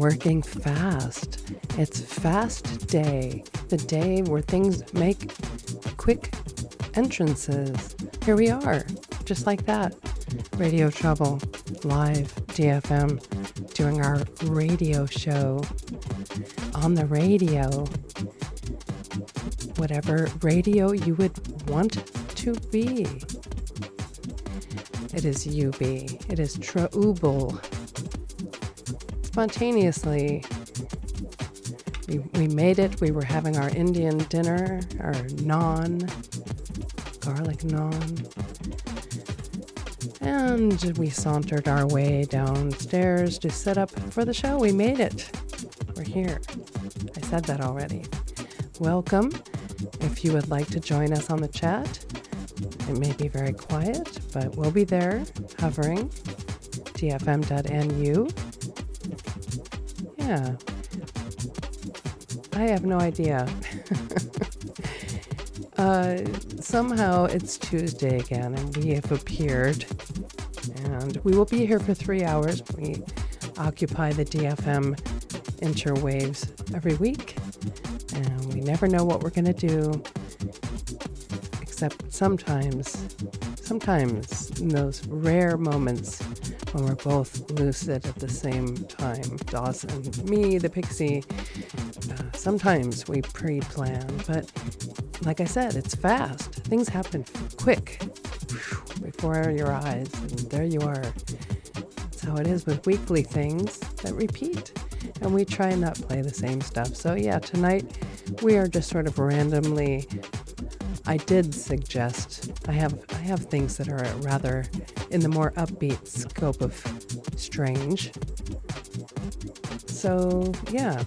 working fast. It's fast day, the day where things make quick entrances. Here we are, just like that. Radio Trouble, live, DFM, doing our radio show on the radio. Whatever radio you would want to be. It is UB. It is Trouble. Spontaneously, we, we made it. We were having our Indian dinner, our naan, garlic naan. And we sauntered our way downstairs to set up for the show. We made it. We're here. I said that already. Welcome. If you would like to join us on the chat, it may be very quiet, but we'll be there hovering. dfm.nu. Yeah. I have no idea. uh, somehow it's Tuesday again, and we have appeared. And we will be here for three hours. We occupy the DFM interwaves every week, and we never know what we're going to do except sometimes, sometimes in those rare moments when we're both lucid at the same time, Dawson, me, the pixie, uh, sometimes we pre plan, but like I said, it's fast. Things happen quick before your eyes, and there you are. That's how it is with weekly things that repeat. And we try and not play the same stuff. So, yeah, tonight we are just sort of randomly I did suggest I have I have things that are rather in the more upbeat scope of strange. So yeah.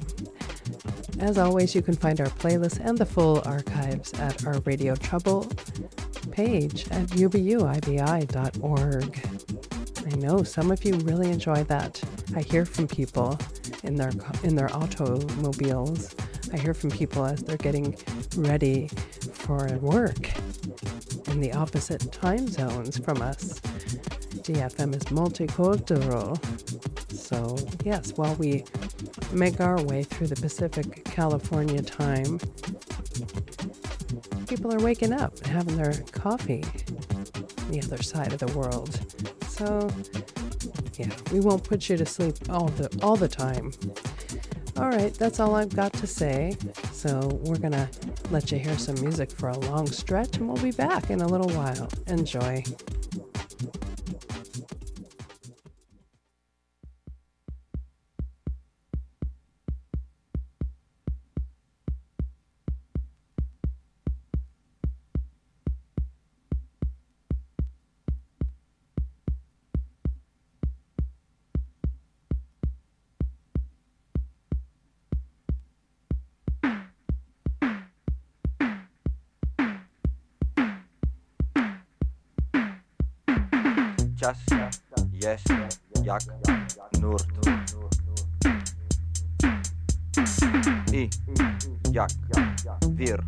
As always, you can find our playlist and the full archives at our Radio Trouble page at ubuibi.org. I know some of you really enjoy that. I hear from people in their in their automobiles. I hear from people as they're getting ready for at work in the opposite time zones from us. DFM is multicultural. So, yes, while we make our way through the Pacific California time, people are waking up and having their coffee on the other side of the world. So, yeah, we won't put you to sleep all the all the time. All right, that's all I've got to say. So we're going to let you hear some music for a long stretch, and we'll be back in a little while. Enjoy. Czas jest jak nurt i jak wir.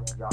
Paca.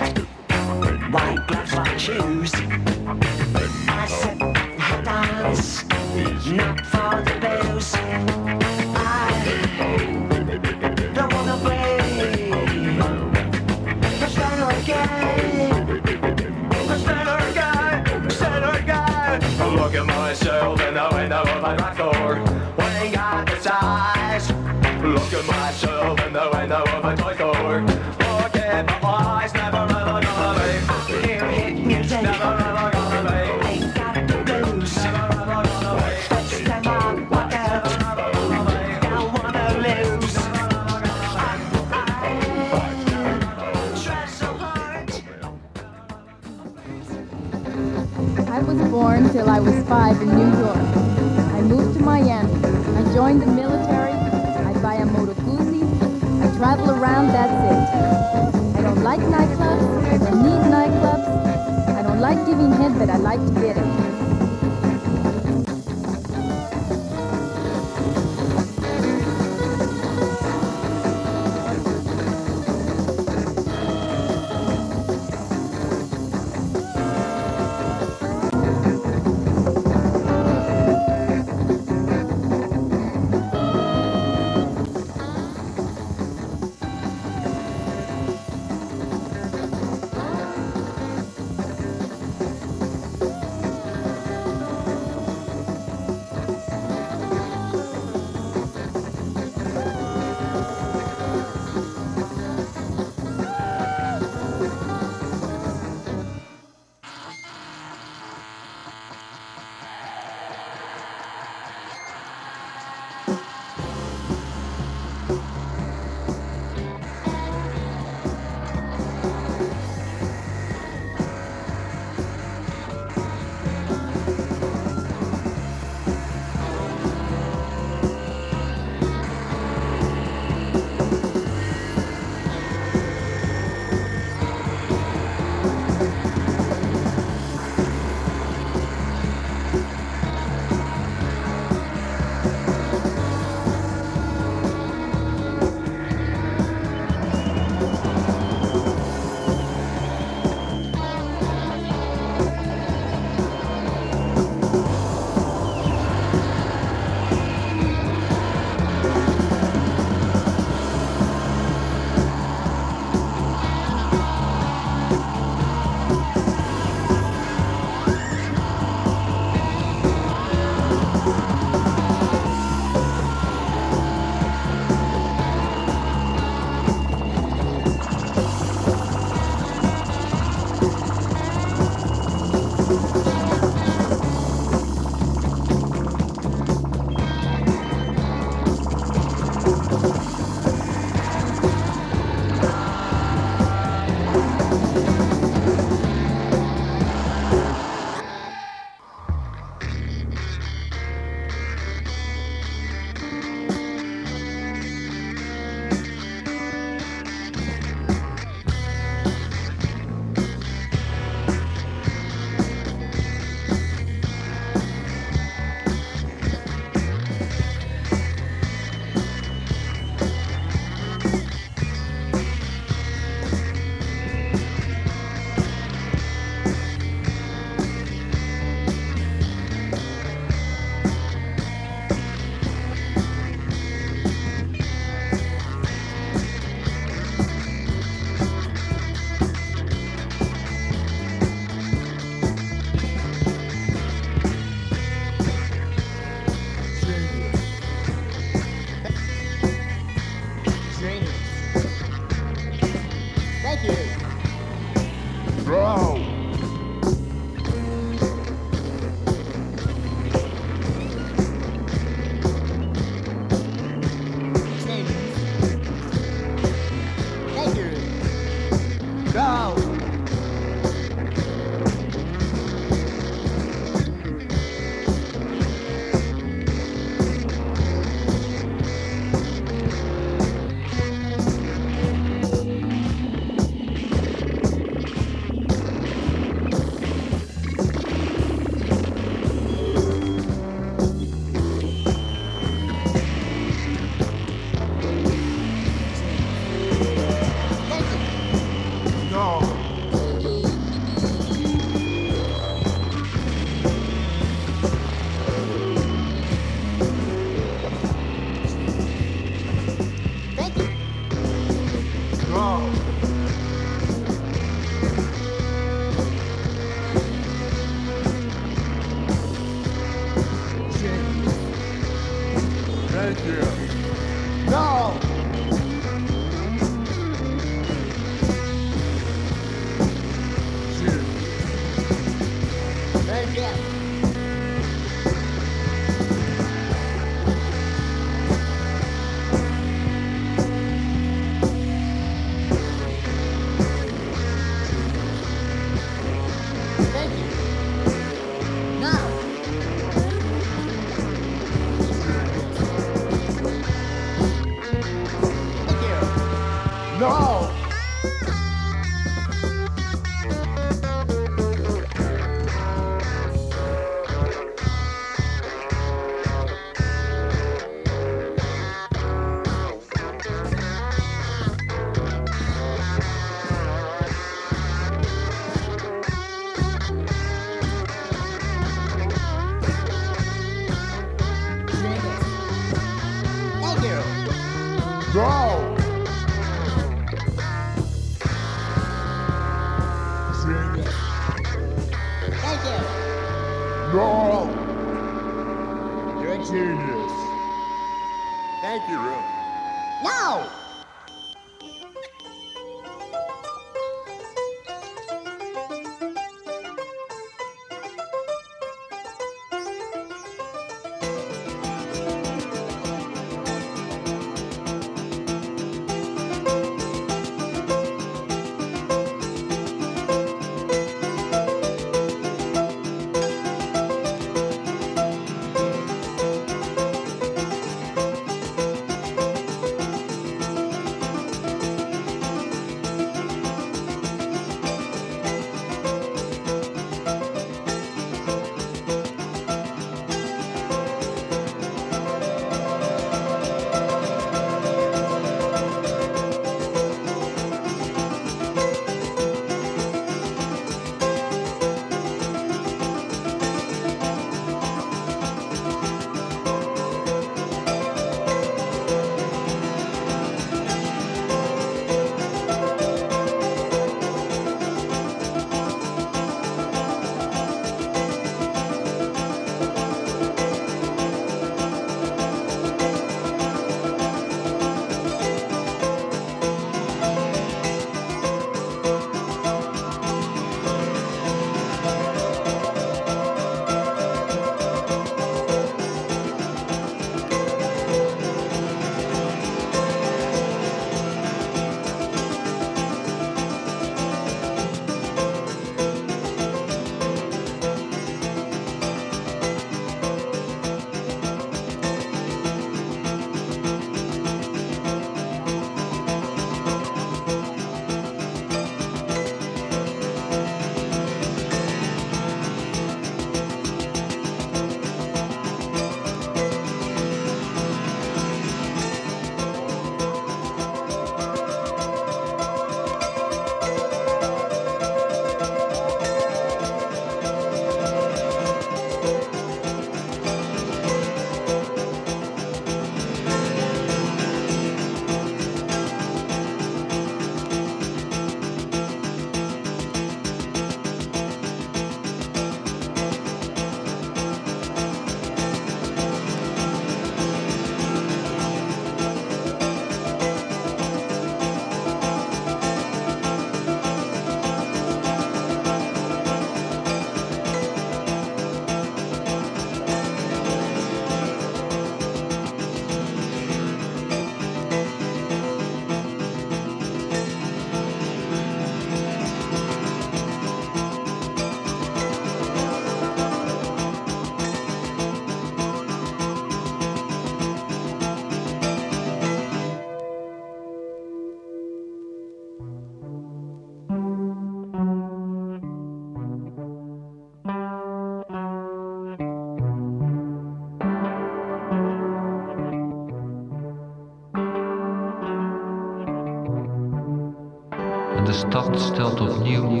Stad stelt opnieuw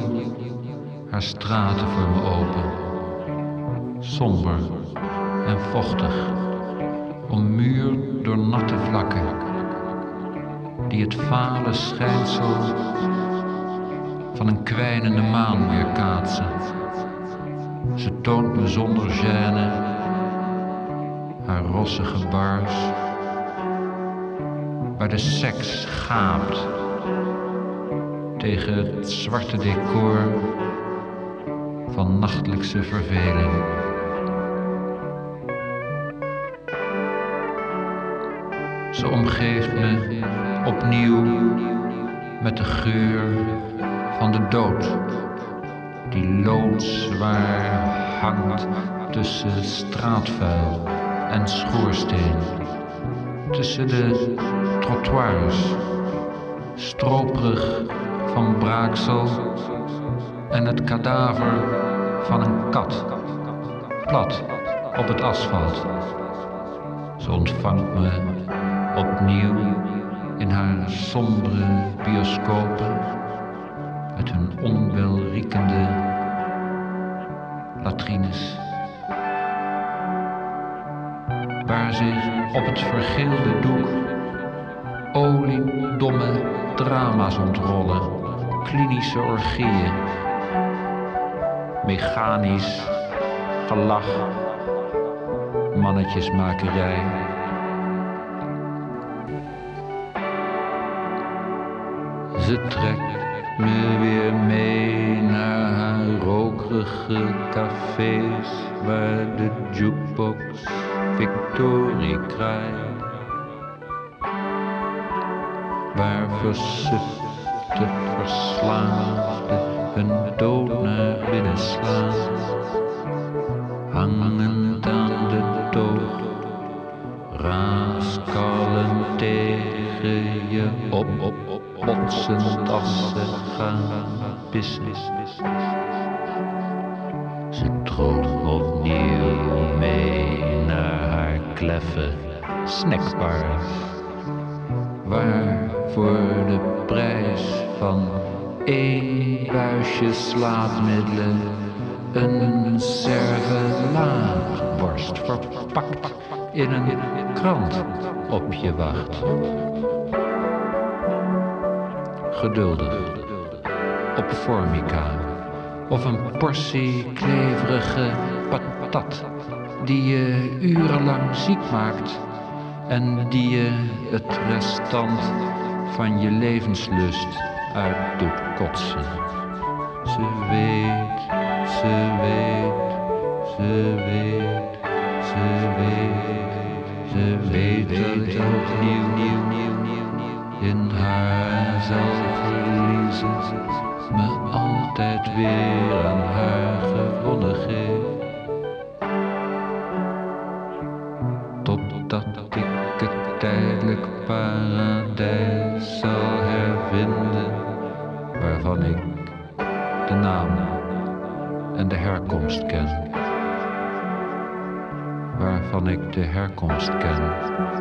haar straten voor me open. Somber en vochtig, ommuurd door natte vlakken, die het vale schijnsel van een kwijnende maan weerkaatsen. Ze toont me zonder gêne haar rossige bars, waar de seks gaapt tegen het zwarte decor van nachtelijkse verveling. Ze omgeeft me opnieuw met de geur van de dood, die loodzwaar hangt tussen straatvuil en schoorsteen, tussen de trottoirs, stroperig van braaksel en het kadaver van een kat, plat op het asfalt. Ze ontvangt me opnieuw in haar sombere bioscopen met hun onwelriekende latrines. Waar zich op het vergeelde doek oliedomme drama's ontrollen, klinische orgieën, mechanisch gelach, mannetjesmakerij. Ze trekt me weer mee naar haar rokerige cafés waar de jukebox Victorie krijgt. Waar versufte verslaafden hun dood naar binnen slaan. Hangend aan de dood, raaskallen tegen je op, op, op, botsend als ze gaan. Ze troogt opnieuw mee naar haar kleffe snackbars waar voor de prijs van één buisje slaapmiddelen een servelaatworst verpakt in een krant op je wacht. Geduldig, op formica of een portie kleverige patat die je urenlang ziek maakt en die je het restant van je levenslust uit doet kotsen. Ze weet, ze weet, ze weet, ze weet, ze weet dat ik nieuw, in haar zal verliezen, me altijd weer aan haar gewonnen geeft. Waarvan ik de herkomst ken.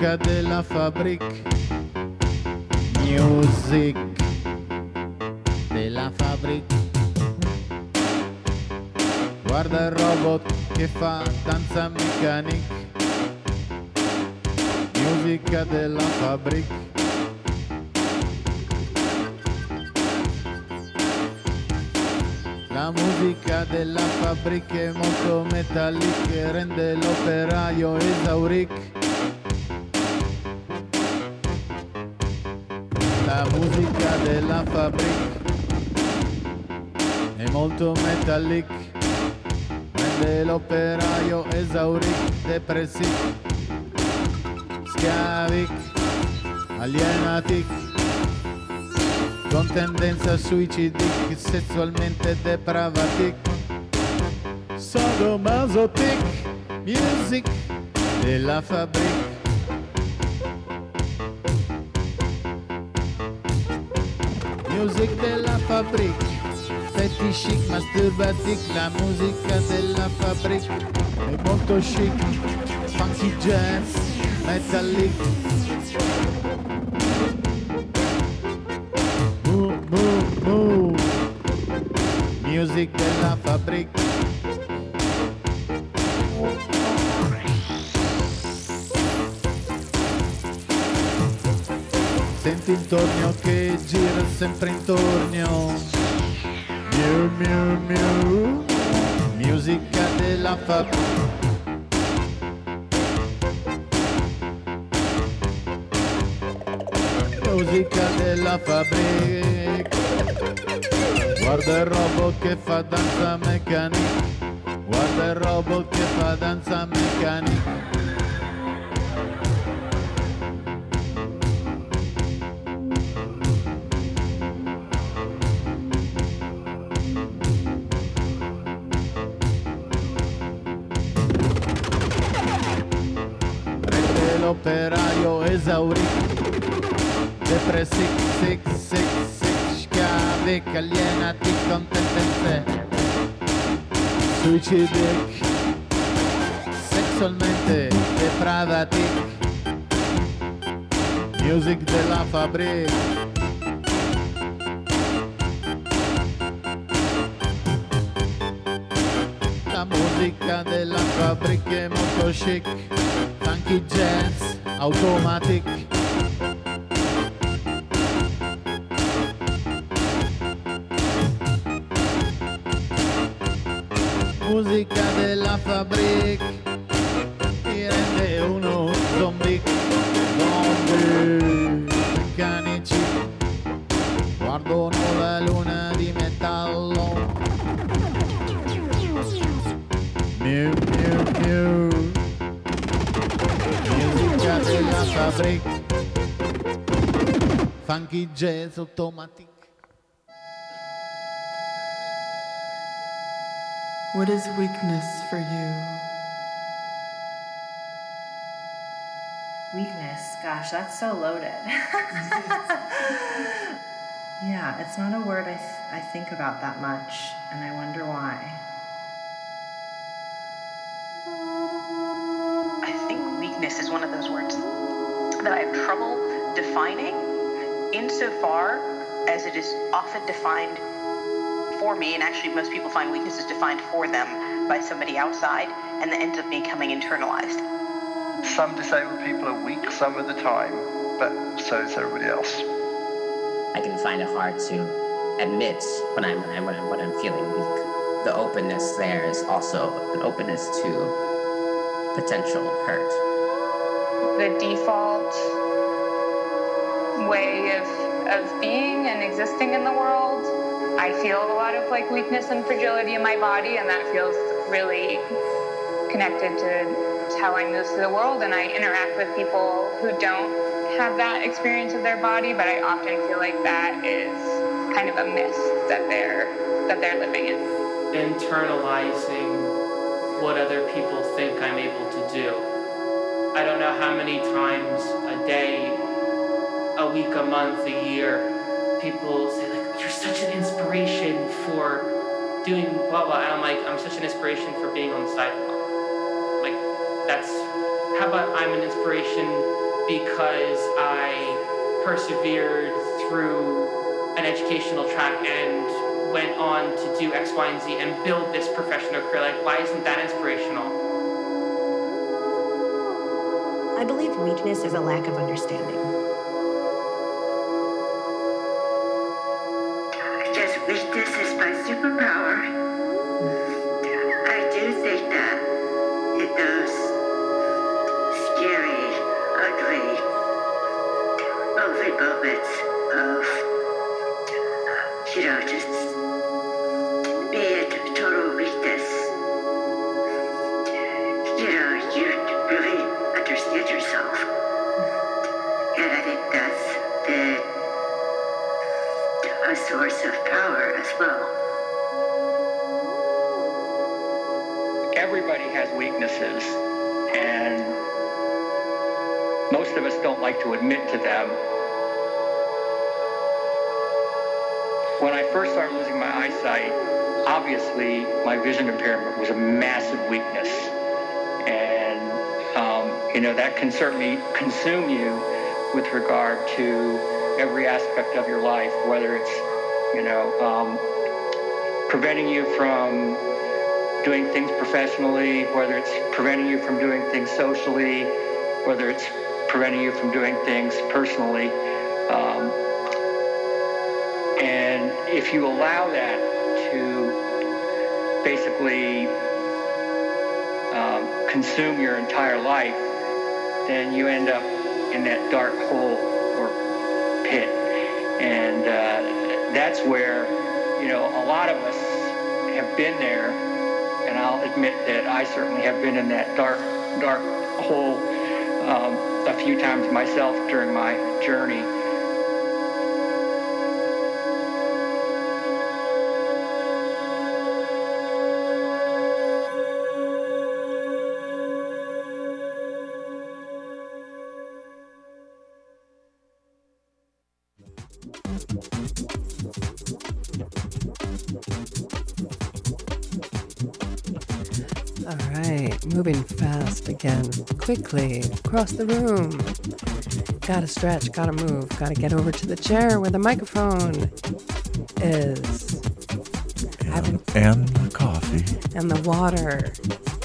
Musica della Fabric. Music della Fabric. Guarda il robot che fa danza mechanic. Musica della Fabric. La musica della fabbrica è molto metallic e rende l'operaio esauric. Della fabbrica è molto metallic, rende l'operaio esauric, depressiv, schiavic, alienatic con tendenza suicidic, sessualmente depravatic, sadomasotic, music della fabbrica. Music della fabbrica, fetishic, masturbatic, la musica della fabbrica è molto chic, funky jazz, metallic. Moo, moo, moo. Music della fabbrica. Senti il tornio che gira sempre intorno. Miu miu miu. Musica della fabbrica. Musica della fabbrica. Guarda il robot che fa danza meccanica. Guarda il robot che fa danza meccanica. Depressic, sick, sick, sick, schiavic, alienati con tendenze. Suicidic, sessualmente depravatic. Music della fabbrica. La musica della fabbrica è molto chic, funky jazz, automatic. Della fabbrica ti rende uno zombie, zombie meccanici. Guardano la luna di metallo. Miu miu miu. Musica della fabbrica. Funky jazz automatic. What is weakness that's so loaded. yeah, it's not a word I, th- I think about that much, and I wonder why. I think weakness is one of those words that I have trouble defining insofar as it is often defined for me, and actually most people find weakness is defined for them by somebody outside, and that ends up becoming internalized. Some disabled people are weak some of the time, but so is everybody else. I can find it hard to admit when I'm when I'm, when I'm, when I'm feeling weak. The openness there is also an openness to potential hurt. the default way of, of being and existing in the world I feel a lot of like weakness and fragility in my body, and that feels really connected to how I move through the world. And I interact with people who don't have that experience of their body, but I often feel like that is kind of a myth that they're that they're living in. internalizing what other people think I'm able to do. I don't know how many times a day, a week, a month, a year, people say like, "You're such an inspiration for doing blah blah," and I'm like, "I'm such an inspiration for being on the sidewalk." Like, that's how about I'm an inspiration because I persevered through an educational track and went on to do X, Y, and Z and build this professional career. Like, why isn't that inspirational? I believe weakness is a lack of understanding. I Just weakness is my superpower. I do think that ugly, moving moments of, you know, just being total weakness, you know, you really understand yourself. And I think that's a source of power as well. everybody has weaknesses, and most of us don't like to admit to them. When I first started losing my eyesight, obviously my vision impairment was a massive weakness, and um, you know that can certainly consume you with regard to every aspect of your life, whether it's you know um, preventing you from doing things professionally, whether it's preventing you from doing things socially, whether it's preventing you from doing things personally. Um, and if you allow that to basically um, consume your entire life, then you end up in that dark hole or pit. And uh, that's where, you know, a lot of us have been there and I'll admit that I certainly have been in that dark, dark hole um, a few times myself during my journey. All right, moving fast again, quickly across the room. Gotta stretch, gotta move, gotta get over to the chair where the microphone is. Having- And the coffee. and the water.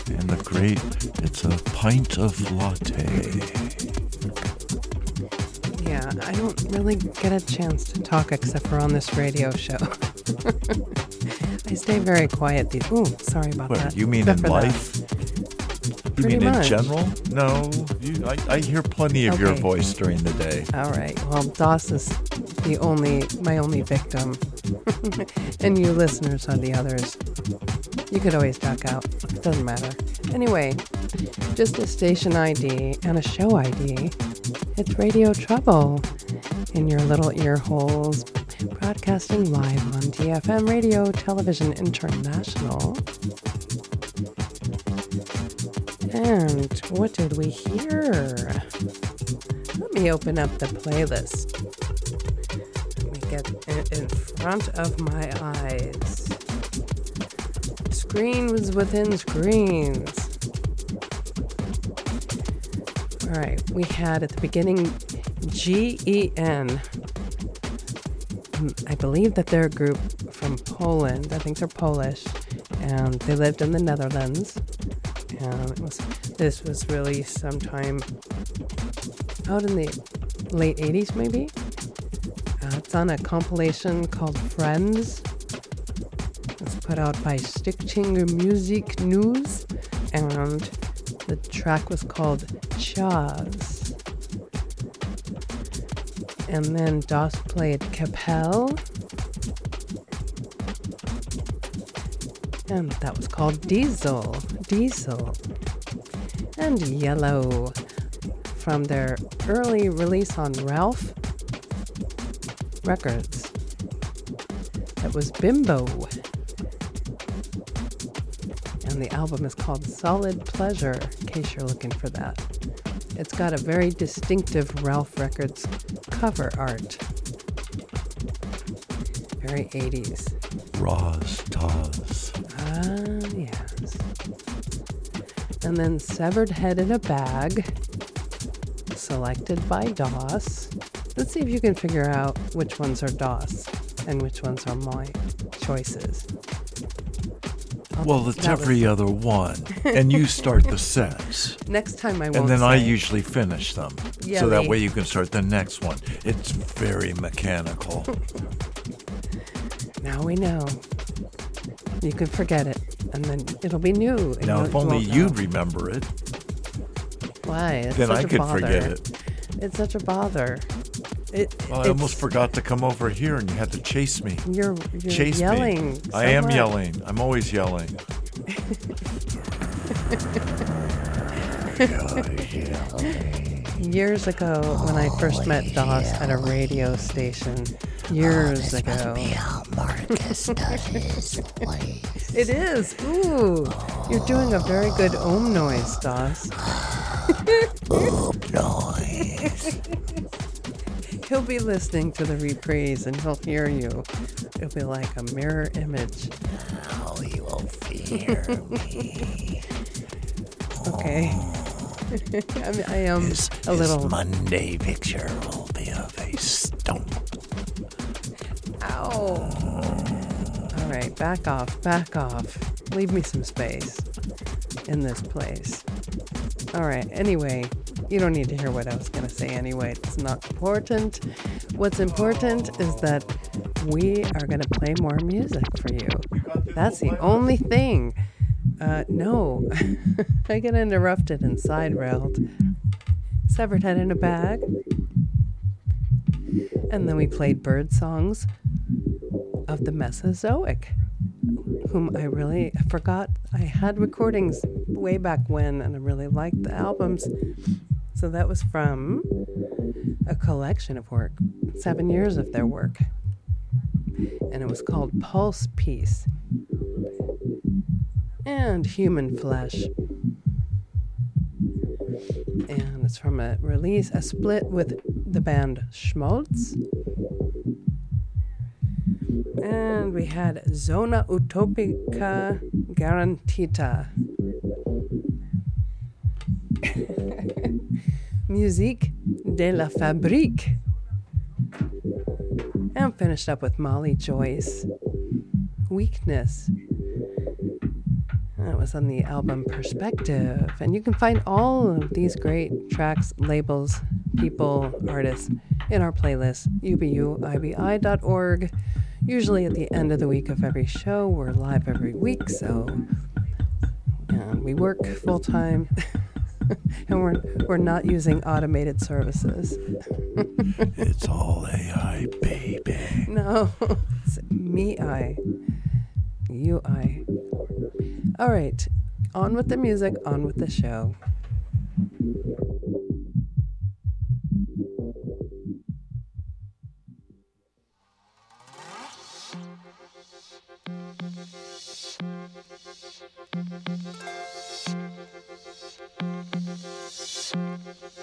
And the great, it's a pint of latte. Yeah, I don't really get a chance to talk except for on this radio show. I stay very quiet. These. Ooh, sorry about What, that. you mean Except in life? that. You Pretty mean much. in general? No, you, I, I hear plenty of your voice during the day. All right. Well, Doss is the only, my only victim, and you listeners are the others. You could always duck out. It doesn't matter. Anyway, just a station ID and a show ID. It's Radio Trouble in your little ear holes, broadcasting live on DFM Radio Television International. And what did we hear? Let me open up the playlist. Let me get in front of my eyes. Screens within screens. All right, we had at the beginning GEN. Mm, I believe that they're a group from Poland. I think they're Polish, and they lived in the Netherlands. Was this was released sometime out in the late 80s, maybe. Uh, it's on a compilation called Friends. It's put out by Stichting Music News, and the track was called Chaz. And then Doss played Capel. And that was called Diesel. Diesel. And Yello from their early release on Ralph Records. That was Bimbo. And the album is called Solid Pleasure, in case you're looking for that. It's got a very distinctive Ralph Records cover art. Very 80s. Roz Taz. Ah, yes. And then Severed Head in a Bag, selected by Doss. Let's see if you can figure out which ones are Doss and which ones are my choices. Well, it's that was- every other one. And you start the sets. Next time I won't And then I usually finish them. Yeah, so that they- way you can start the next one. It's very mechanical. Now we know. You can forget it, and then it'll be new. and now, if only won't know. you'd remember it, Why? It's then such I a could bother. forget it. It's such a bother. It, Well, I it's- almost forgot to come over here and you had to chase me. You're, you're chase yelling. me. so I am much. yelling. I'm always yelling. Years ago, when I first met Doss at a radio station, years ago. Marcus does his. It is. Ooh, you're doing a very good ohm noise, Doss. Oom noise. He'll be listening to the reprise and he'll hear you. It'll be like a mirror image. Now you will fear me. Okay. I, mean, I am a little. His Monday picture All right, back off, back off. Leave me some space in this place. All right, anyway, you don't need to hear what I was going to say anyway. It's not important. What's important is that we are going to play more music for you. That's the only thing. Uh, no, I get interrupted and side railed. Severed head in a bag. And then we played bird songs of the Mesozoic, whom I really forgot. I had recordings way back when, and I really liked the albums. So that was from a collection of work, seven years of their work. And it was called Pulse Piece and Human Flesh. And it's from a release, a split with the band Schmaltz. And we had Zona Utopica Garantita. Musique de la Fabrique. And finished up with Molly Joyce. Weakness. That was on the album Perspective. And you can find all of these great tracks, labels, people, artists in our playlist, ubuibi.org. Usually at the end of the week of every show. We're live every week, so we work full time. and we're, we're not using automated services. it's all AI, baby. No, it's me, I. You, I. All right, on with the music, on with the show. Thank you.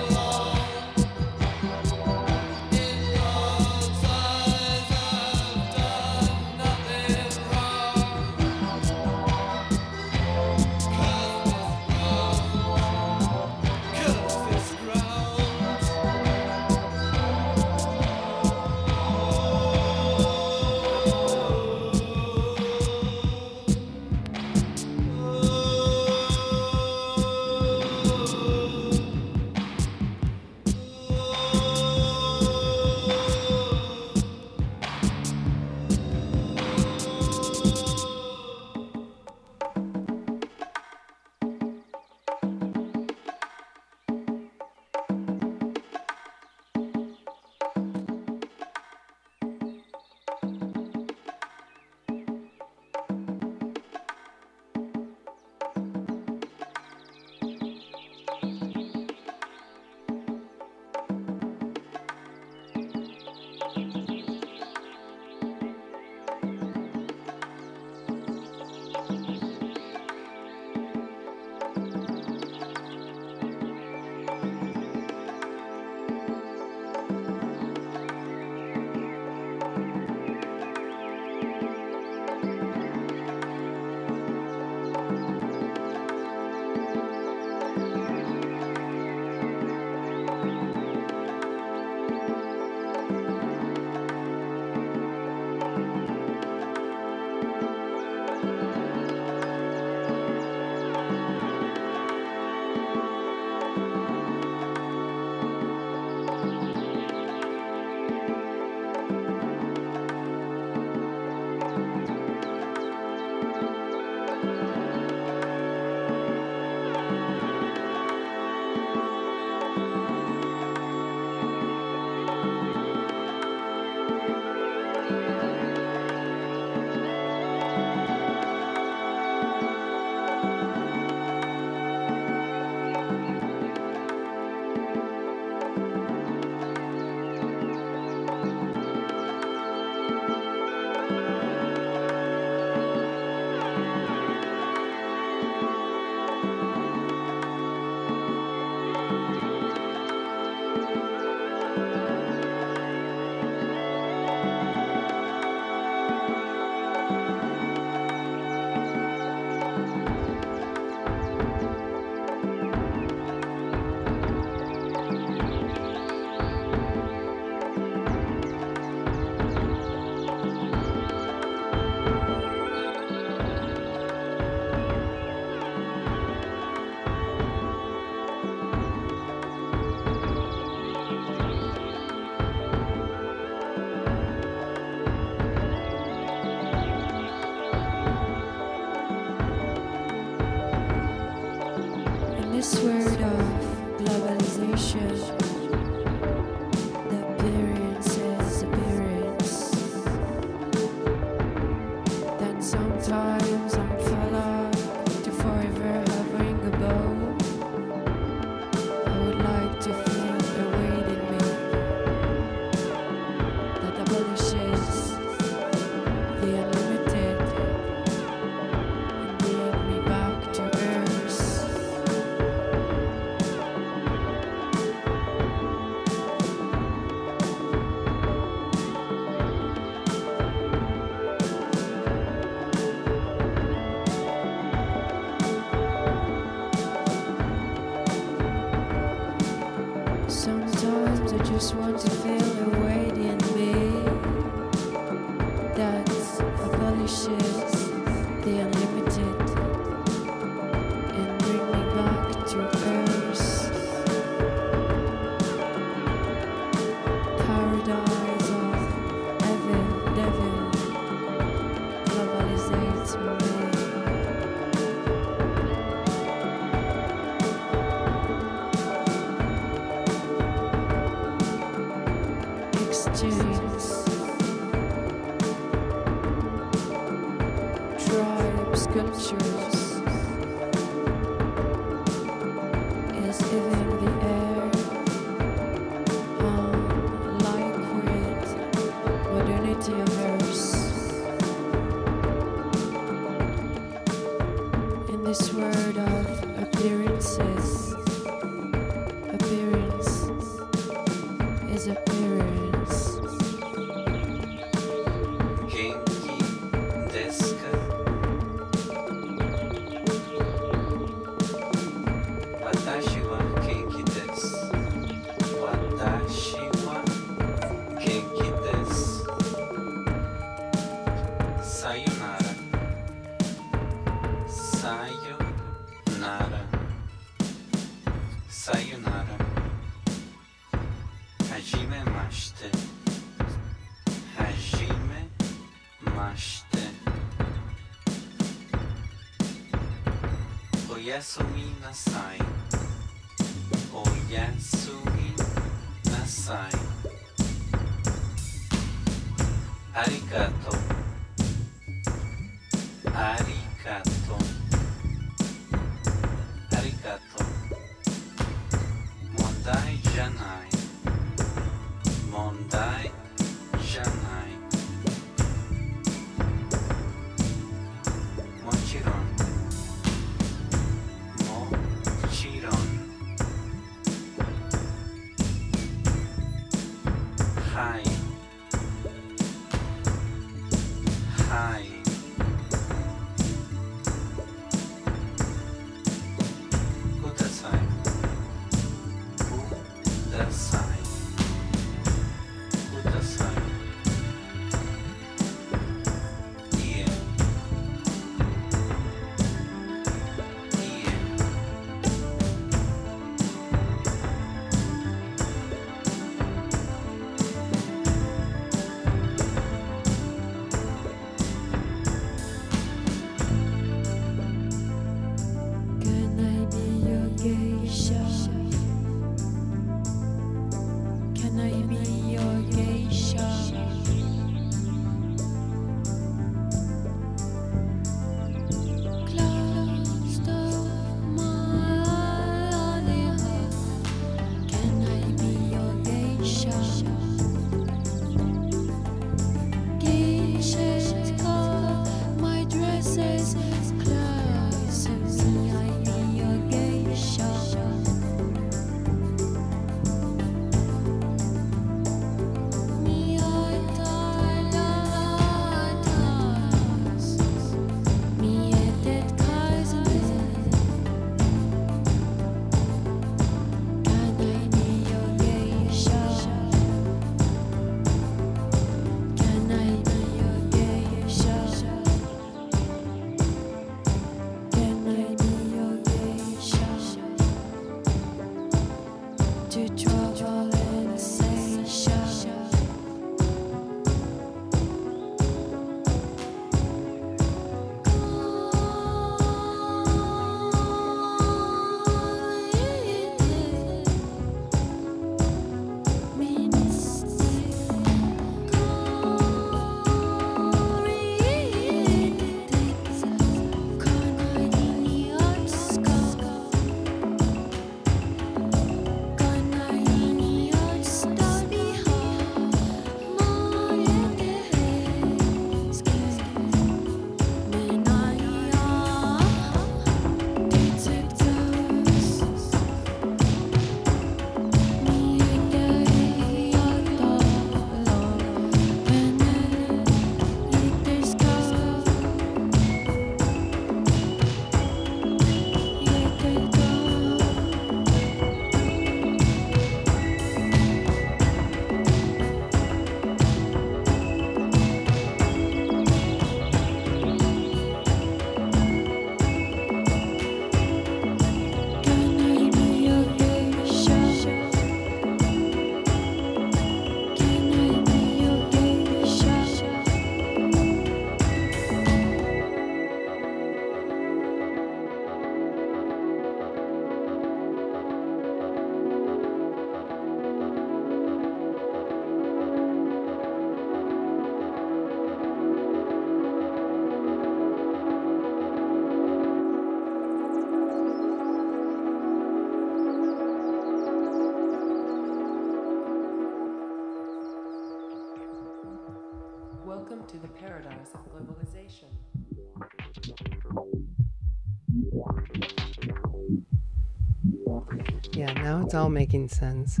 Now it's all making sense.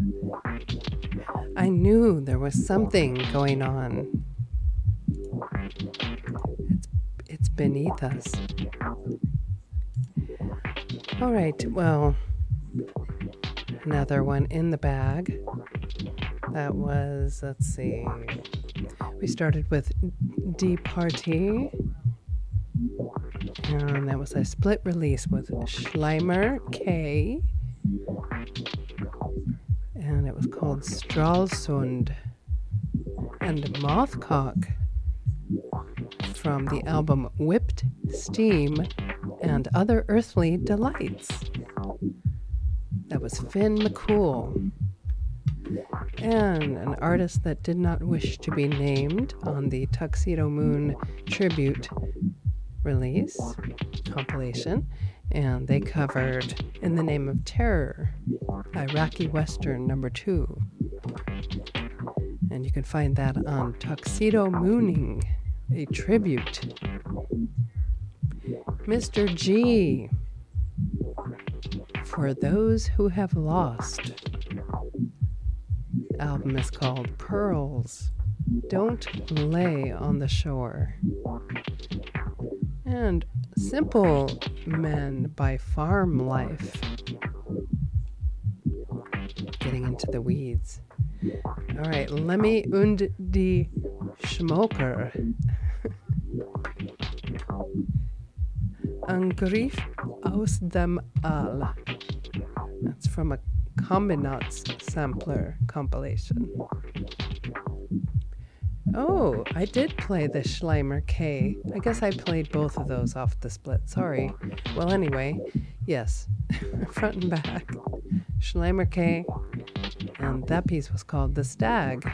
I knew there was something going on. It's, it's beneath us. All right, well, another one in the bag. That was, let's see, we started with D Party. And that was a split release with Schleimer K. And it was called Stralsund. And Mothcock from the album Whipped Steam and Other Earthly Delights. That was Finn McCool. And an artist that did not wish to be named on the Tuxedomoon tribute release compilation. And they covered In the Name of Terror, Iraqi Western number two. And you can find that on Tuxedo Mooning, a tribute. Mr. G. For those who have lost. Album is called Pearls. Don't lay on the shore. And Simple Men by Farm Life. Getting into the weeds. All right, Lemmy und die Schmoker. Angriff aus dem All. That's from a Combinats sampler compilation. Oh, I did play the Schleimer K. I guess I played both of those off the split. Sorry. Well, anyway, yes, front and back. Schleimer K. And that piece was called The Stag.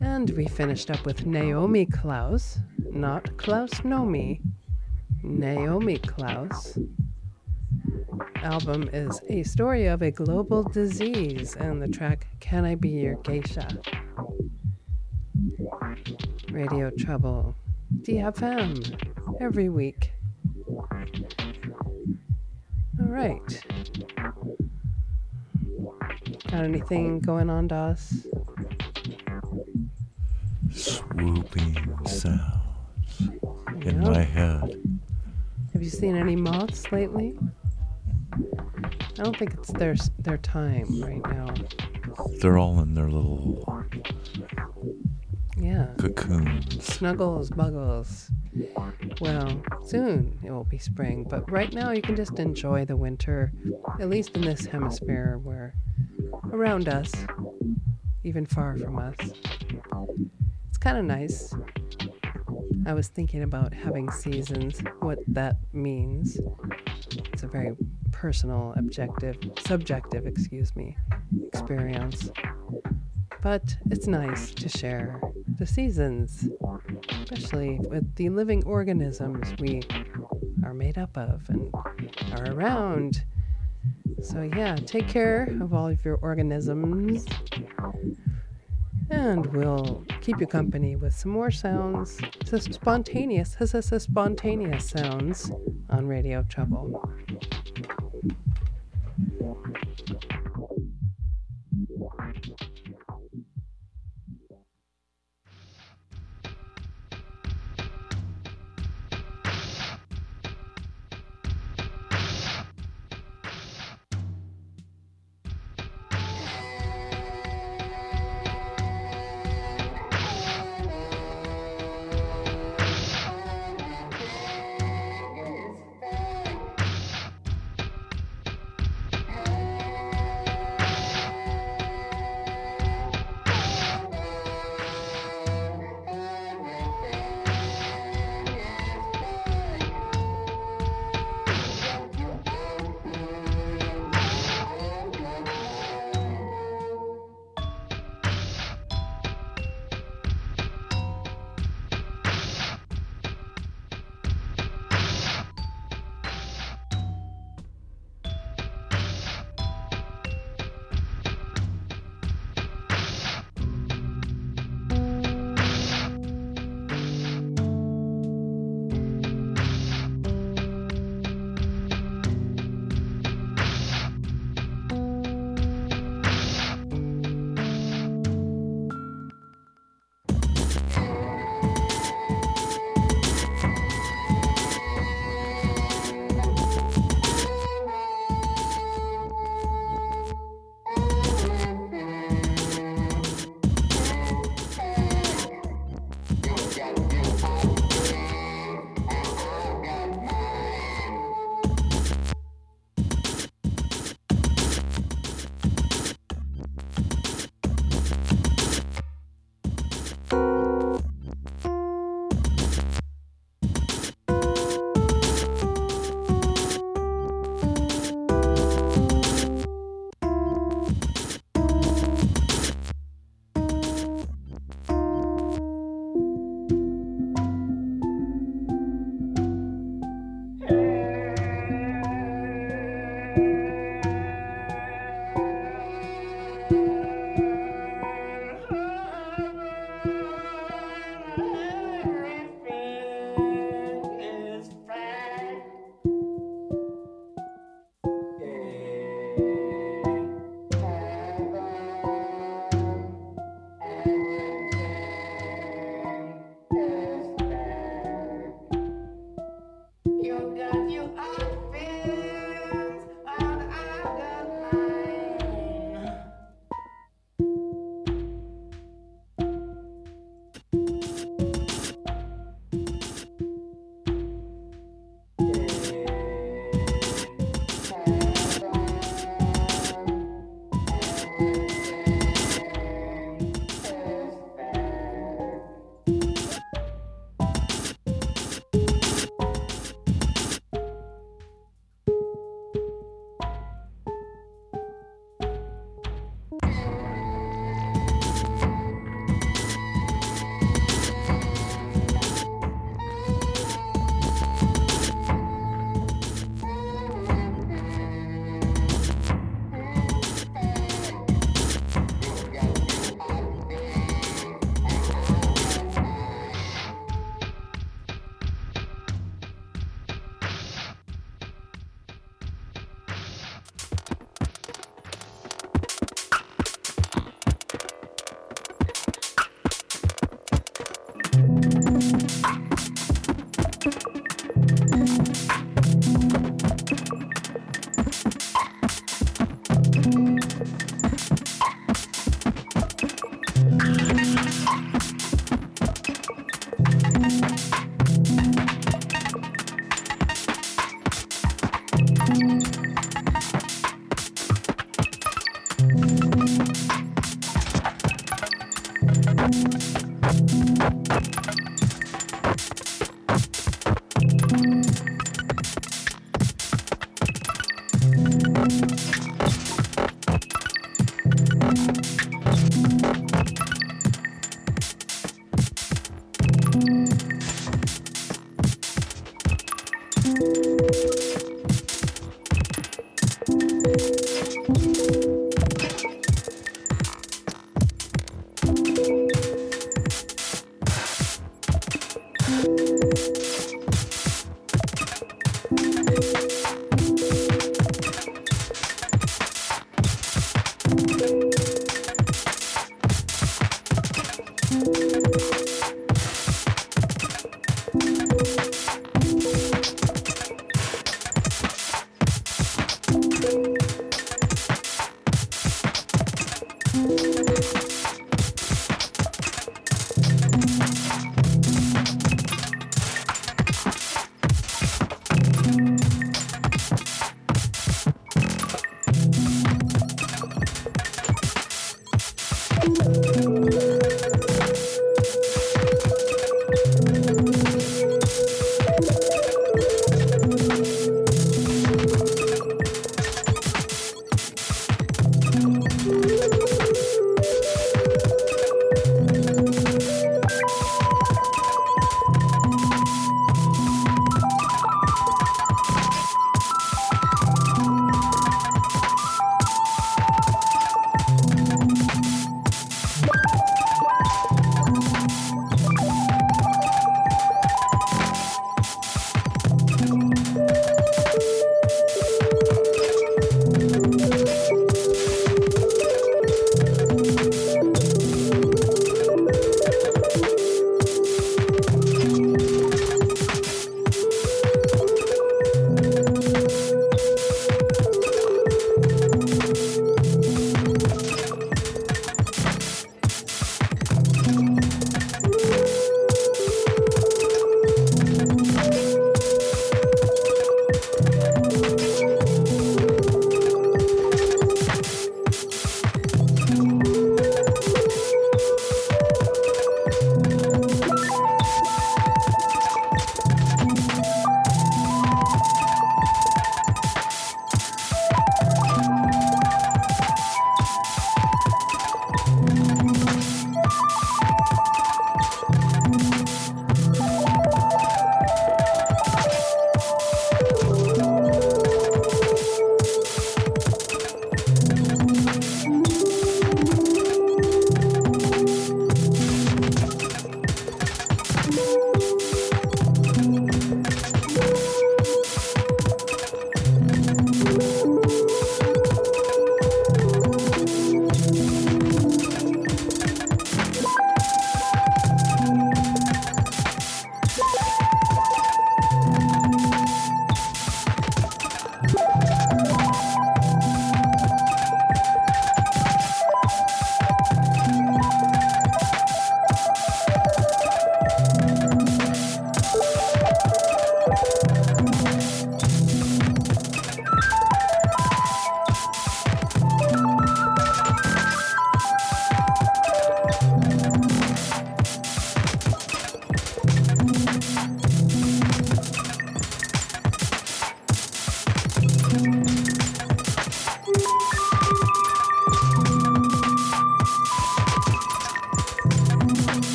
And we finished up with Naomi Klaus, not Klaus Nomi. Naomi Klaus. Album is a story of a global disease, and the track Can I Be Your Geisha? Radio Trouble, DFM, every week. All right. Got anything going on, Doss? Swooping sounds in Yeah. my head. Have you seen any moths lately? I don't think it's their their time right now. They're all in their little Yeah. cocoons. Snuggles, buggles. Well, soon it will be spring, but right now you can just enjoy the winter, at least in this hemisphere where around us, even far from us. It's kind of nice. I was thinking about having seasons, what that means. It's a very personal, objective, subjective, excuse me, experience. But it's nice to share the seasons, especially with the living organisms we are made up of and are around. So, yeah, take care of all of your organisms. And we'll keep you company with some more sounds, spontaneous, spontaneous sounds on Radio Trouble.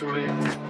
Officially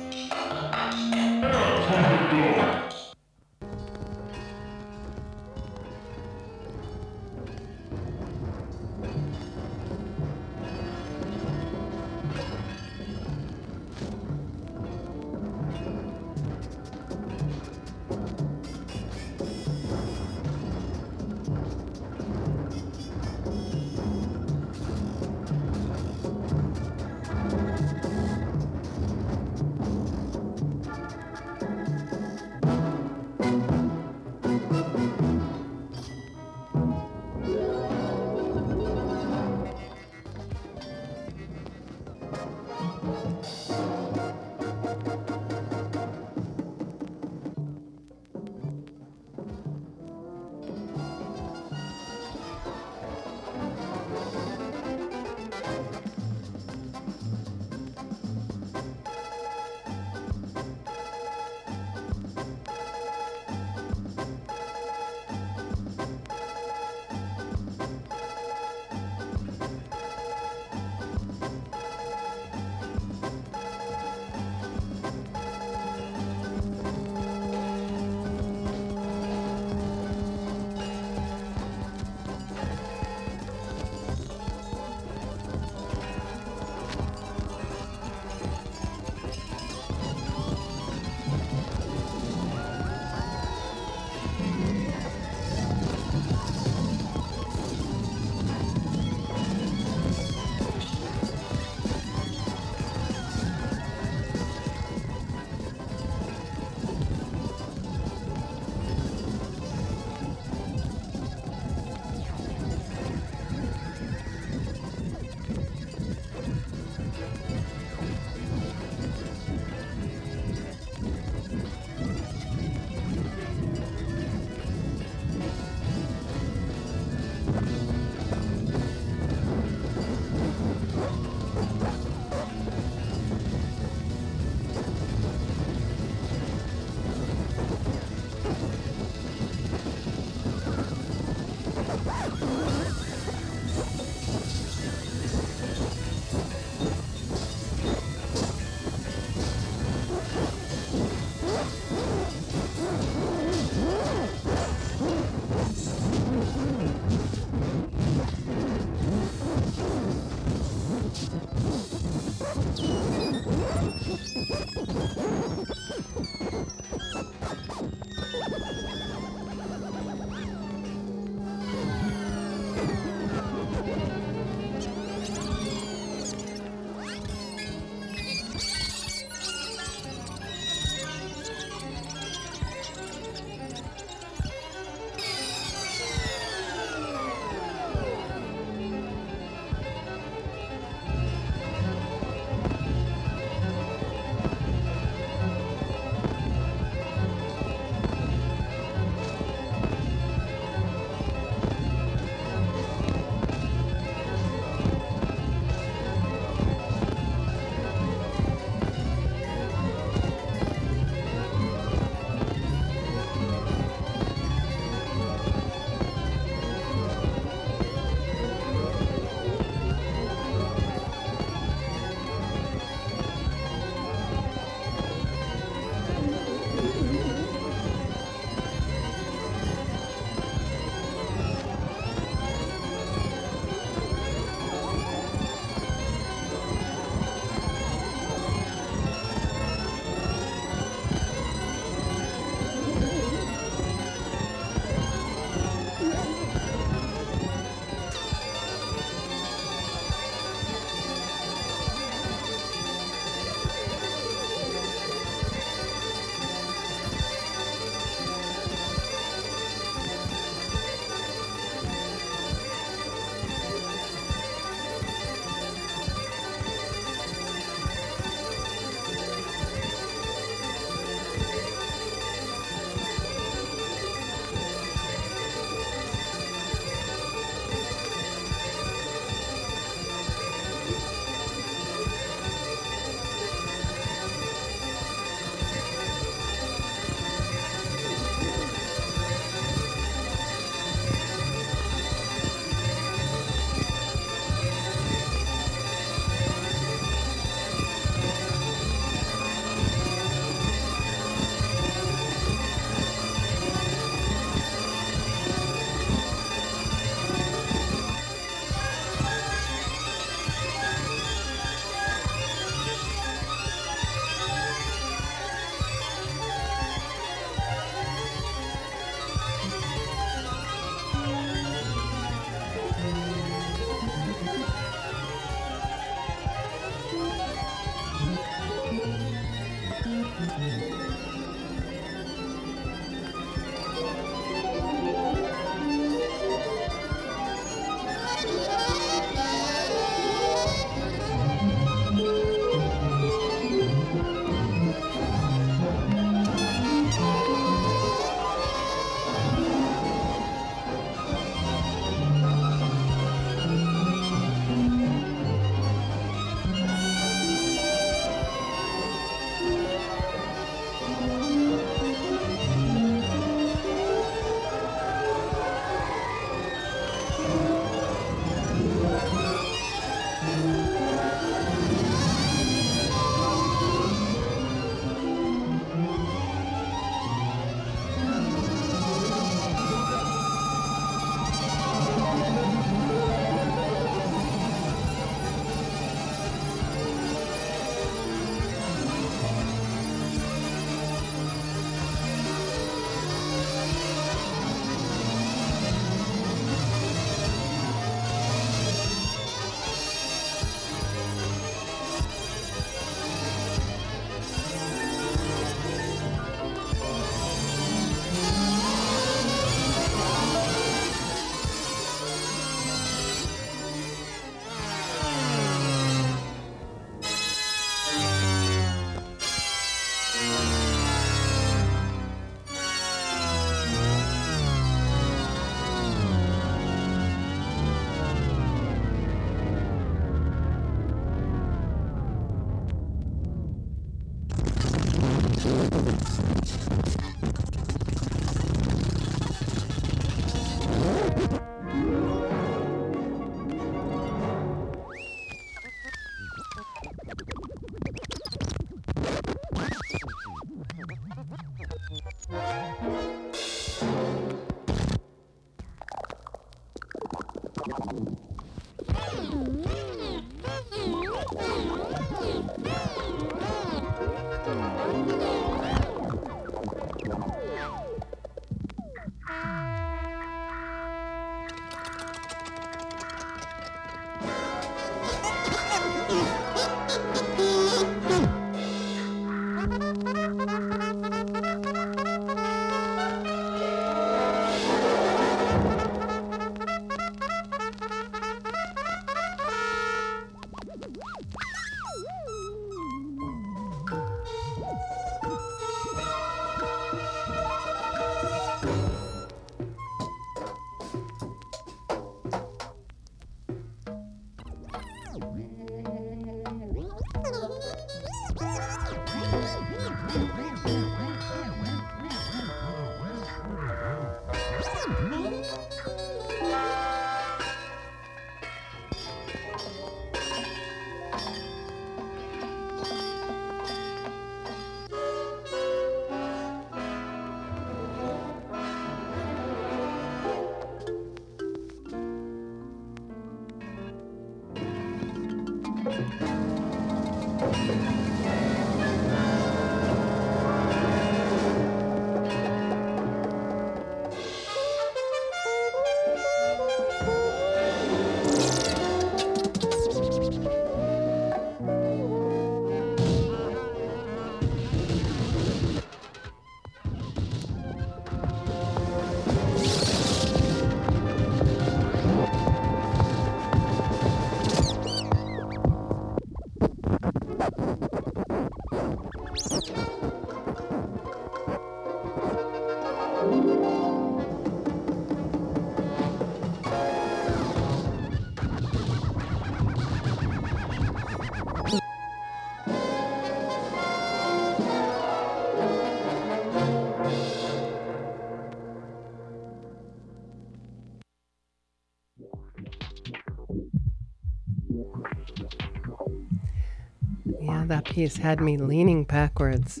piece had me leaning backwards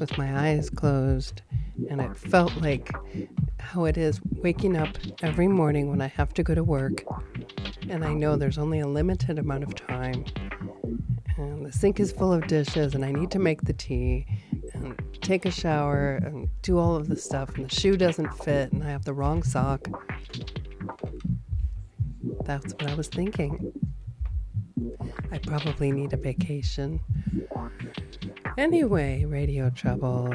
with my eyes closed, and it felt like how it is waking up every morning when I have to go to work, and I know there's only a limited amount of time, and the sink is full of dishes, and I need to make the tea and take a shower and do all of the stuff, and the shoe doesn't fit, and I have the wrong sock. That's what I was thinking. I probably need a vacation. Anyway, Radio Trouble.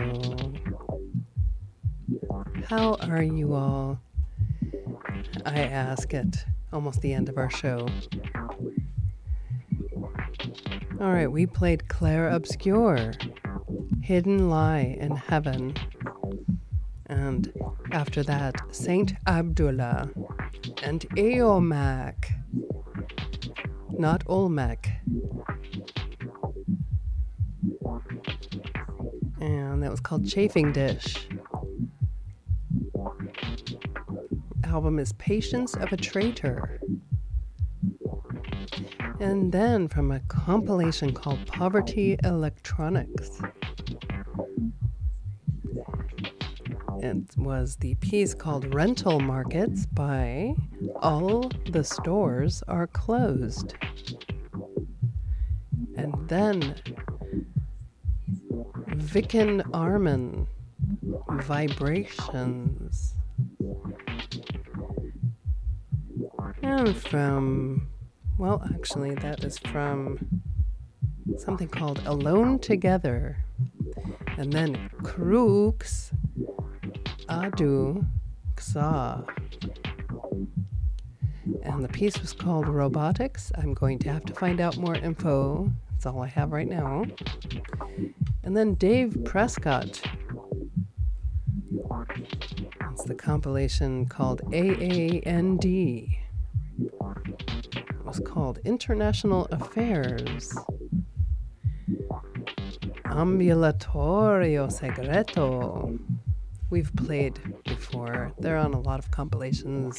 How are you all? I ask at almost the end of our show. All right, we played Claire Obscure, Hidden Lie in Heaven. And after that, Saint Abdullah and Eomac not Olmec. That was called Chafing Dish. Album is Patience of a Traitor. And then from a compilation called Poverty Electronics. It was the piece called Rental Markets by All the Stores Are Closed. And then Vicken Armin Vibrations. And from, well, actually, that is from something called Alone Together. And then Crooks Adu Xa. And the piece was called Robotics. I'm going to have to find out more info. That's all I have right now. And then Dave Prescott. It's the compilation called AAND. It was called International Affairs. Ambulatorio Segreto. We've played before. They're on a lot of compilations.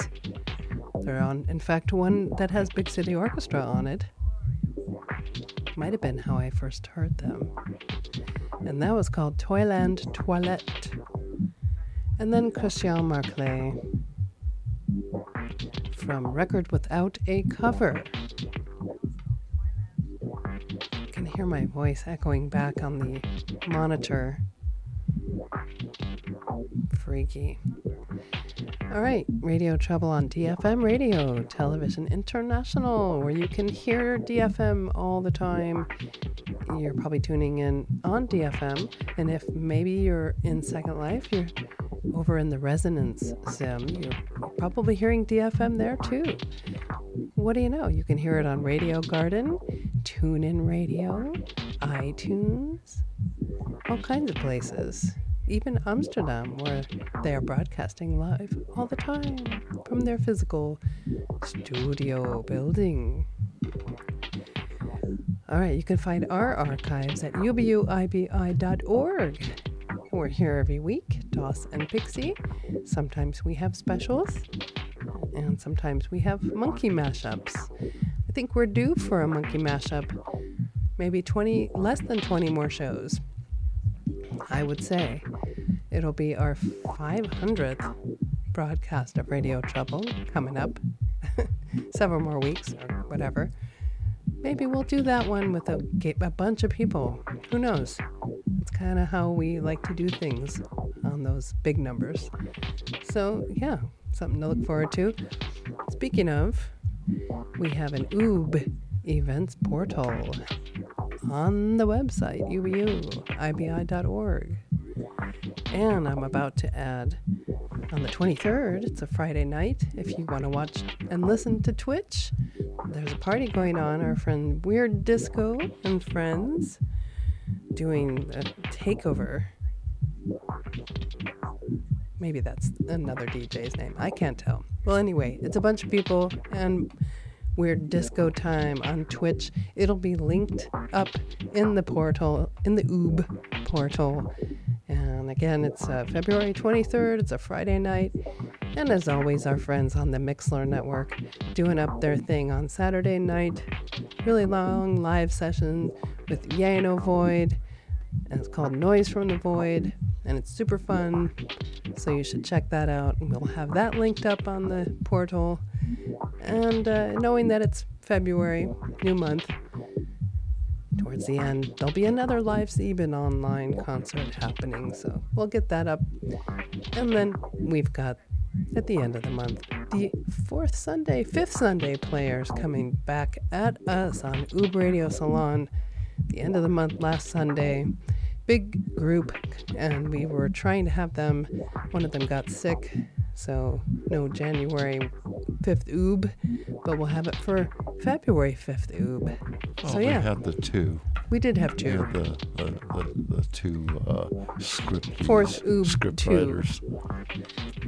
They're on, in fact, one that has Big City Orchestra on it. Might have been how I first heard them. And that was called Toyland Toilette. And then Christian Marclay from Record Without a Cover. I can hear my voice echoing back on the monitor. Freaky. All right, Radio Trouble on DFM Radio, Television International, where you can hear DFM all the time. You're probably tuning in on DFM, and if maybe you're in Second Life, you're over in the Resonance Sim, you're probably hearing DFM there too. What do you know? You can hear it on Radio Garden, TuneIn Radio, iTunes, all kinds of places even Amsterdam, where they are broadcasting live all the time from their physical studio building. All right, you can find our archives at ubuibi.org, We're here every week, Doss and Pixie. Sometimes we have specials, and sometimes we have monkey mashups. I think we're due for a monkey mashup. Maybe 20, less than 20 more shows. I would say it'll be our 500th broadcast of Radio Trouble coming up. Several more weeks or whatever. Maybe we'll do that one with a, a bunch of people. Who knows? It's kind of how we like to do things on those big numbers. So, yeah, something to look forward to. Speaking of, we have an OOB events portal on the website, ubuibi.org. And I'm about to add on the 23rd, it's a Friday night. If you want to watch and listen to Twitch, there's a party going on. Our friend Weird Disco and friends doing a takeover. Maybe that's another DJ's name. I can't tell. Well, anyway, it's a bunch of people and weird disco time on Twitch. It'll be linked up in the portal, in the OOB portal. And again, it's uh, February 23rd. It's a Friday night. And as always, our friends on the Mixlr Network doing up their thing on Saturday night. Really long live session with Yano Void. And it's called Noise from the Void. And it's super fun. So you should check that out. And we'll have that linked up on the portal. And uh, knowing that it's February, new month, towards the end, there'll be another live Sieben online concert happening. So we'll get that up. And then we've got at the end of the month the fourth Sunday, fifth Sunday players coming back at us on Oob Radio Salon. The end of the month last Sunday. Big group, and we were trying to have them. One of them got sick, so no January 5th Oob, but we'll have it for February 5th Oob. Well, so we yeah, had the two. we did have two. We had the, the, the, the two uh, script Fourth Oob script two. writers.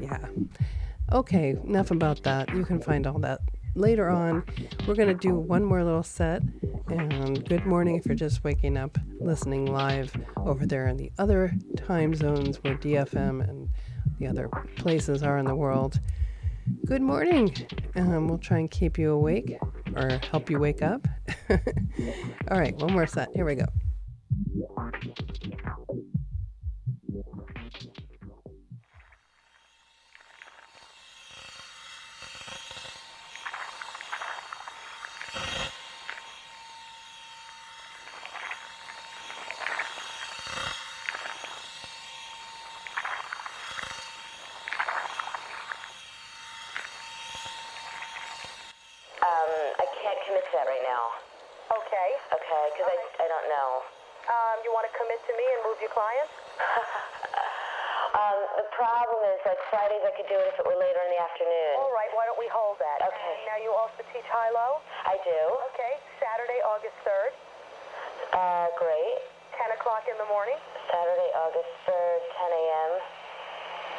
Yeah. Okay, enough about that. You can find all that later on. We're going to do one more little set. And good morning if you're just waking up, listening live over there in the other time zones where DFM and the other places are in the world. Good morning. Um, we'll try and keep you awake or help you wake up. all right, one more set. Here we go. Okay. Okay, because I, I don't know. Um, you want to commit to me and move your clients? Um, the problem is, like Fridays, I could do it if it were later in the afternoon. All right, why don't we hold that? Okay. Now you also teach high-low? I do. Okay, Saturday, August 3rd, Uh, great. 10 o'clock in the morning. Saturday, August 3rd, 10 a.m.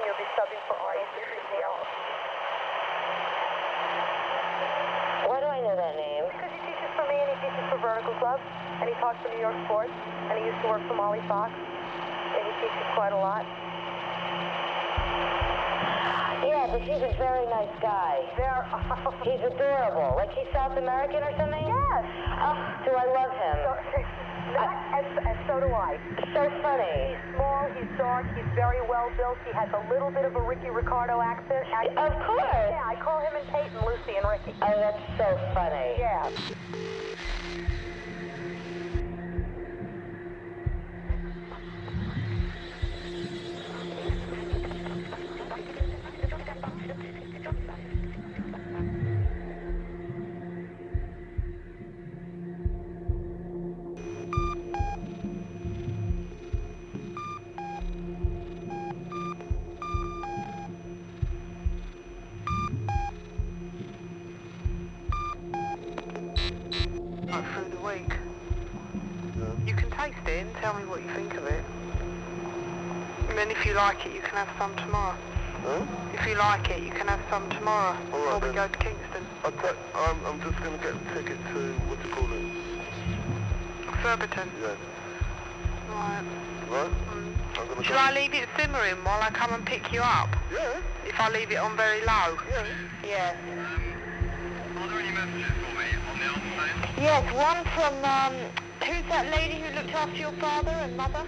You'll be subbing for Patricio. Why do I know that name? Because he teaches for me and he teaches for Vertical Club, and he talks for New York Sports, and he used to work for Molly Fox, and he teaches quite a lot. Yeah, but he's a very nice guy. He's adorable. Like he's South American or something? Yes. Oh, do I love him? and, and so do I. So funny. He's small, he's dark, he's very well built. He has a little bit of a Ricky Ricardo accent. I, Of course. Yeah, I call him and Peyton Lucy and Ricky. Oh, that's so funny. Yeah. Like it, you can have some tomorrow. If you like it, you can have some tomorrow before we go to Kingston. Okay, I'm, I'm just going to get a ticket to, what do you call it? Surbiton. Yeah. Right. Right? Mm. I'm Shall. I leave it simmering while I come and pick you up? Yeah. If I leave it on very low? Yeah. Yes. Are there any messages for me on the answer phone? Yes, one from, um, who's that lady who looked after your father and mother?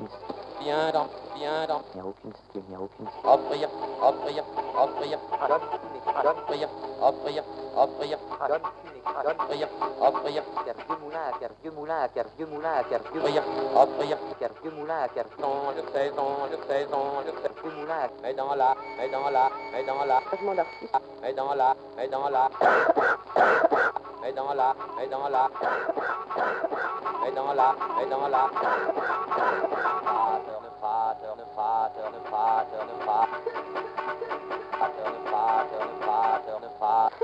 aucune. Viens dans, viens dans. Il n'y a aucune il n'y a aucune skin. Offrir, offrir, offrir. Adon, Offrir, offrir, offrir. adon. Offrir, offrir. Car vieux moulin, car vieux moulin, car vieux moulin, car Offrir, offrir. car moulin, car Dans le saison, le saison, le saison. vieux moulin. Mais dans la, mais dans la, mais dans la. Changement d'artiste. Mais dans la, mais dans la et dans la, et dans la, et dans la, et dans la. Frateur, le frateur, le frateur, le frateur, le frateur. Frateur, le frateur, le frateur, le frateur.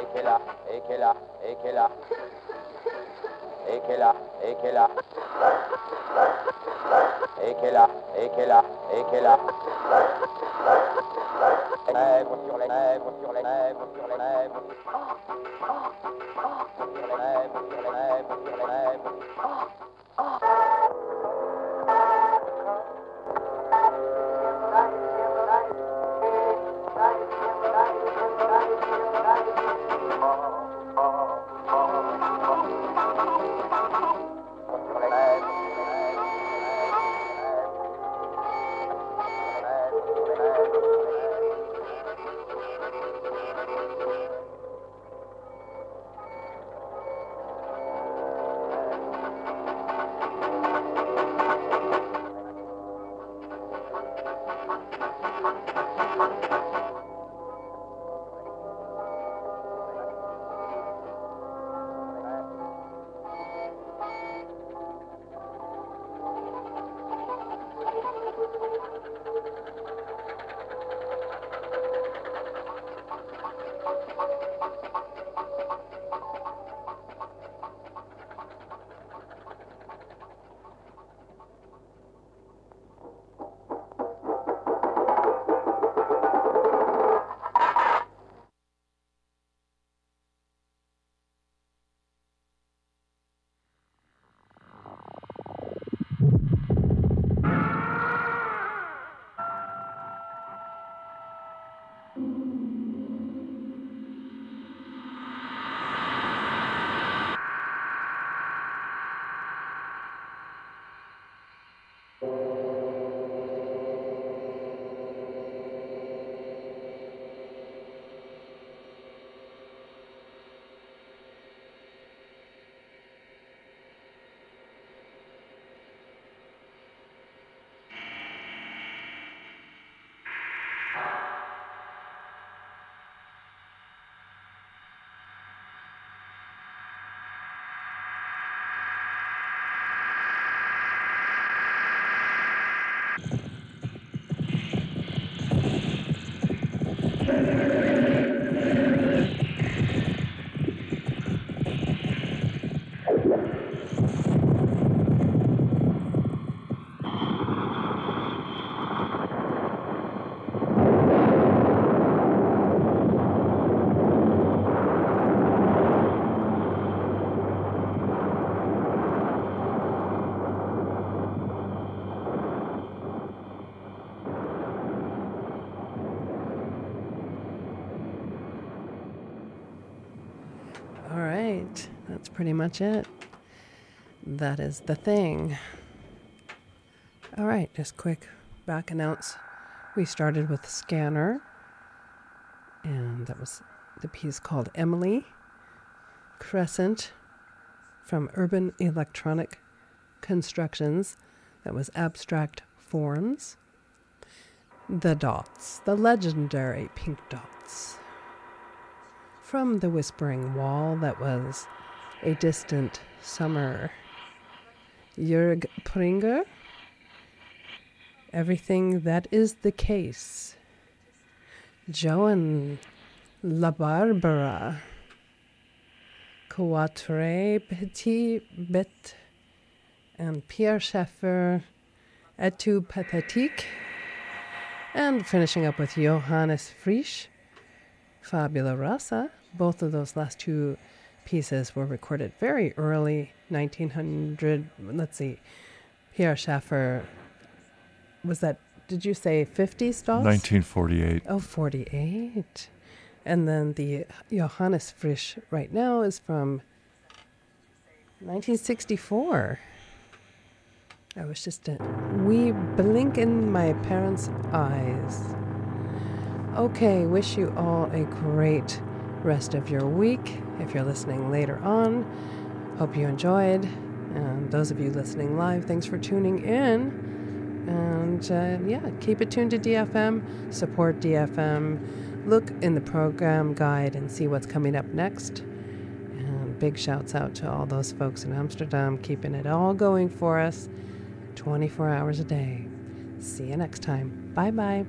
Et qu'est là, et qu'est là, et qu'est là. Et qu'elle a, et qu'elle a. Et qu'elle a, et qu'elle a, et qu'elle a. Lèvres sur les lèvres, sur les lèvres, sur les lèvres. Sur les lèvres, sur les lèvres, sur les lèvres. Les lèvres, pretty much it. That is the thing. All right, just quick back announce. We started with Scanner, and that was the piece called Emily. Crescent from Urban Electronic Constructions, that was Abstract Forms. The Dots, the legendary pink dots. From the Whispering Wall, that was A Distant Summer. Jörg Piringer, Everything That Is the Case. Joan La Barbara. Quatre Petites Bêtes. And Pierre Schaeffer, Etude Pathétique. And finishing up with Johannes Fritsch, Fabula Rasa. Both of those last two pieces were recorded very early, 1900. Let's see, Pierre Schaeffer, was that, did you say 50 Stas? 1948. Oh, 48. And then the Johannes Fritsch right now is from 1964. I was just uh, a wee blink in my parents' eyes. Okay, wish you all a great rest of your week. If you're listening later on, hope you enjoyed. And those of you listening live, thanks for tuning in. And uh, yeah, keep it tuned to DFM, support DFM, look in the program guide and see what's coming up next. And big shouts out to all those folks in Amsterdam keeping it all going for us. 24 hours a day. See you next time. Bye bye.